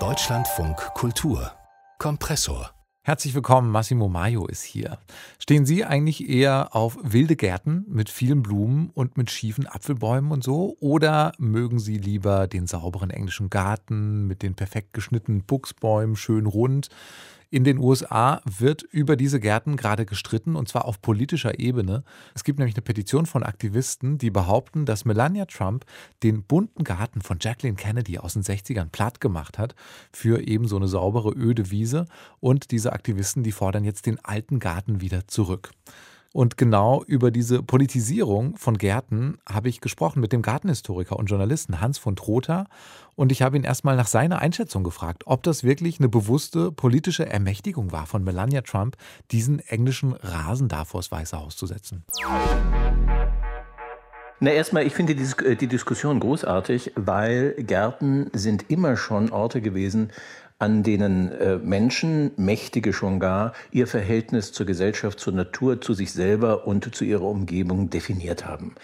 Deutschlandfunk Kultur Kompressor Herzlich willkommen, Massimo Maio ist hier. Stehen Sie eigentlich eher auf wilde Gärten mit vielen Blumen und mit schiefen Apfelbäumen und so? Oder mögen Sie lieber den sauberen englischen Garten mit den perfekt geschnittenen Buchsbäumen, schön rund? In den USA wird über diese Gärten gerade gestritten und zwar auf politischer Ebene. Es gibt nämlich eine Petition von Aktivisten, die behaupten, dass Melania Trump den bunten Garten von Jacqueline Kennedy aus den 60ern platt gemacht hat für eben so eine saubere, öde Wiese. Und diese Aktivisten, die fordern jetzt den alten Garten wieder zurück. Und genau über diese Politisierung von Gärten habe ich gesprochen mit dem Gartenhistoriker und Journalisten Hans von Trotha. Und ich habe ihn erstmal nach seiner Einschätzung gefragt, ob das wirklich eine bewusste politische Ermächtigung war von Melania Trump, diesen englischen Rasen da vors Weiße Haus zu setzen. Na, erstmal, ich finde die, äh, die Diskussion großartig, weil Gärten sind immer schon Orte gewesen, an denen äh, Menschen, Mächtige schon gar, ihr Verhältnis zur Gesellschaft, zur Natur, zu sich selber und zu ihrer Umgebung definiert haben.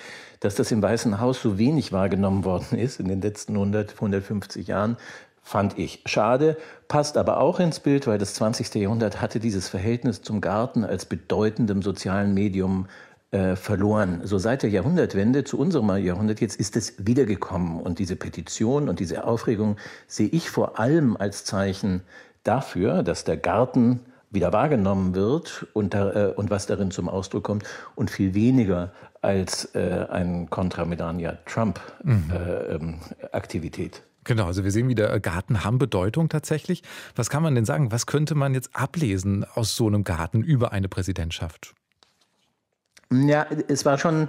Dass das im Weißen Haus so wenig wahrgenommen worden ist in den letzten 100, 150 Jahren, fand ich schade, passt aber auch ins Bild, weil das 20. Jahrhundert hatte dieses Verhältnis zum Garten als bedeutendem sozialen Medium äh, verloren. So seit der Jahrhundertwende zu unserem Jahrhundert jetzt ist es wiedergekommen. Und diese Petition und diese Aufregung sehe ich vor allem als Zeichen dafür, dass der Garten wieder wahrgenommen wird und, da, äh, und was darin zum Ausdruck kommt und viel weniger als äh, ein Kontra Melania Trump mhm. äh, ähm, Aktivität. Genau, also wir sehen wieder, Garten haben Bedeutung tatsächlich. Was kann man denn sagen? Was könnte man jetzt ablesen aus so einem Garten über eine Präsidentschaft? Ja, es war schon,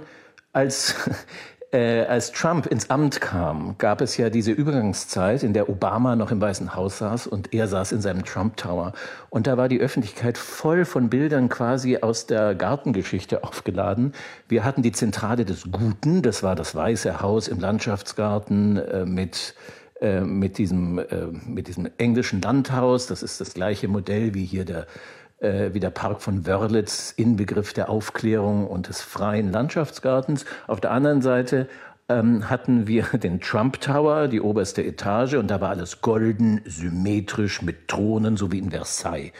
als, äh, als Trump ins Amt kam, gab es ja diese Übergangszeit, in der Obama noch im Weißen Haus saß und er saß in seinem Trump Tower. Und da war die Öffentlichkeit voll von Bildern quasi aus der Gartengeschichte aufgeladen. Wir hatten die Zentrale des Guten, das war das Weiße Haus im Landschaftsgarten äh, mit äh, mit diesem, äh, mit diesem englischen Landhaus. Das ist das gleiche Modell wie hier der äh, wie der Park von Wörlitz, Inbegriff der Aufklärung und des freien Landschaftsgartens. Auf der anderen Seite ähm, hatten wir den Trump Tower, die oberste Etage, und da war alles golden, symmetrisch, mit Thronen, so wie in Versailles.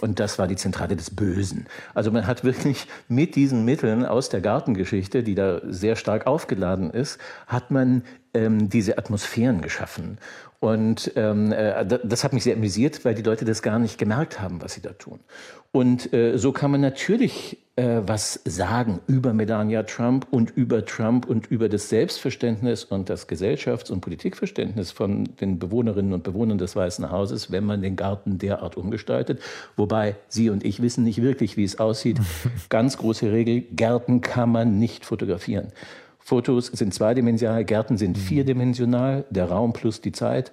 Und das war die Zentrale des Bösen. Also man hat wirklich mit diesen Mitteln aus der Gartengeschichte, die da sehr stark aufgeladen ist, hat man ähm, diese Atmosphären geschaffen. Und ähm, äh, das hat mich sehr amüsiert, weil die Leute das gar nicht gemerkt haben, was sie da tun. Und äh, so kann man natürlich äh, was sagen über Melania Trump und über Trump und über das Selbstverständnis und das Gesellschafts- und Politikverständnis von den Bewohnerinnen und Bewohnern des Weißen Hauses, wenn man den Garten derart umgestaltet. Wobei Sie und ich wissen nicht wirklich, wie es aussieht. Ganz große Regel, Gärten kann man nicht fotografieren. Fotos sind zweidimensional, Gärten sind mhm. vierdimensional, der Raum plus die Zeit.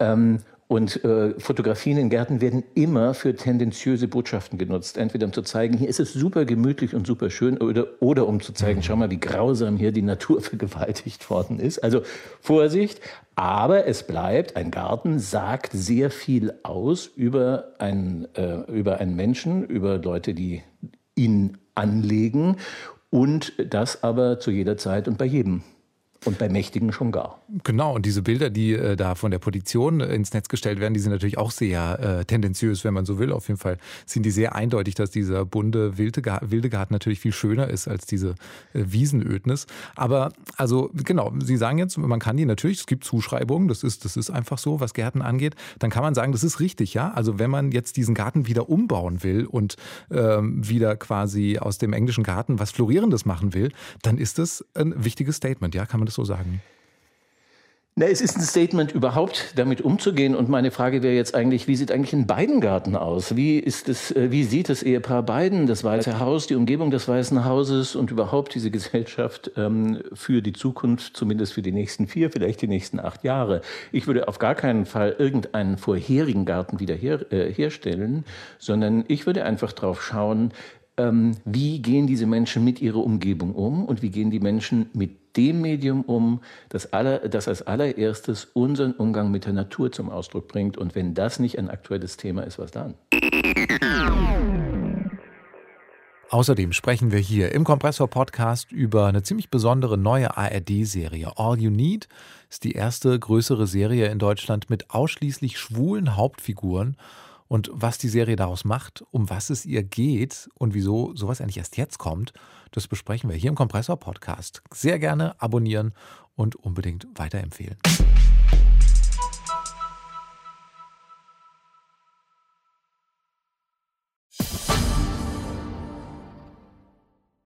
Ähm, und äh, Fotografien in Gärten werden immer für tendenziöse Botschaften genutzt. Entweder um zu zeigen, hier ist es super gemütlich und super schön, oder, oder um zu zeigen, mhm. schau mal, wie grausam hier die Natur vergewaltigt worden ist. Also Vorsicht, aber es bleibt, ein Garten sagt sehr viel aus über einen, äh, über einen Menschen, über Leute, die ihn anlegen und das aber zu jeder Zeit und bei jedem. Und bei Mächtigen schon gar. Genau, und diese Bilder, die äh, da von der Petition äh, ins Netz gestellt werden, die sind natürlich auch sehr äh, tendenziös, wenn man so will. Auf jeden Fall sind die sehr eindeutig, dass dieser bunte wilde, wilde Garten natürlich viel schöner ist als diese äh, Wiesenödnis. Aber also genau, Sie sagen jetzt, man kann die natürlich, es gibt Zuschreibungen, das ist, das ist einfach so, was Gärten angeht. Dann kann man sagen, das ist richtig, ja. Also wenn man jetzt diesen Garten wieder umbauen will und ähm, wieder quasi aus dem englischen Garten was Florierendes machen will, dann ist das ein wichtiges Statement, ja, kann man das so sagen? Na, es ist ein Statement, überhaupt damit umzugehen. Und meine Frage wäre jetzt eigentlich, wie sieht eigentlich ein Beidengarten aus? Wie, ist es, äh, wie sieht das Ehepaar Biden, das Weiße Haus, die Umgebung des Weißen Hauses und überhaupt diese Gesellschaft ähm, für die Zukunft, zumindest für die nächsten vier, vielleicht die nächsten acht Jahre? Ich würde auf gar keinen Fall irgendeinen vorherigen Garten wieder her, äh, herstellen, sondern ich würde einfach drauf schauen, ähm, wie gehen diese Menschen mit ihrer Umgebung um und wie gehen die Menschen mit dem Medium um, das, aller, das als allererstes unseren Umgang mit der Natur zum Ausdruck bringt. Und wenn das nicht ein aktuelles Thema ist, was dann? Außerdem sprechen wir hier im Kompressor Podcast über eine ziemlich besondere neue ARD-Serie. All You Need ist die erste größere Serie in Deutschland mit ausschließlich schwulen Hauptfiguren. Und was die Serie daraus macht, um was es ihr geht und wieso sowas eigentlich erst jetzt kommt, das besprechen wir hier im Kompressor Podcast. Sehr gerne abonnieren und unbedingt weiterempfehlen.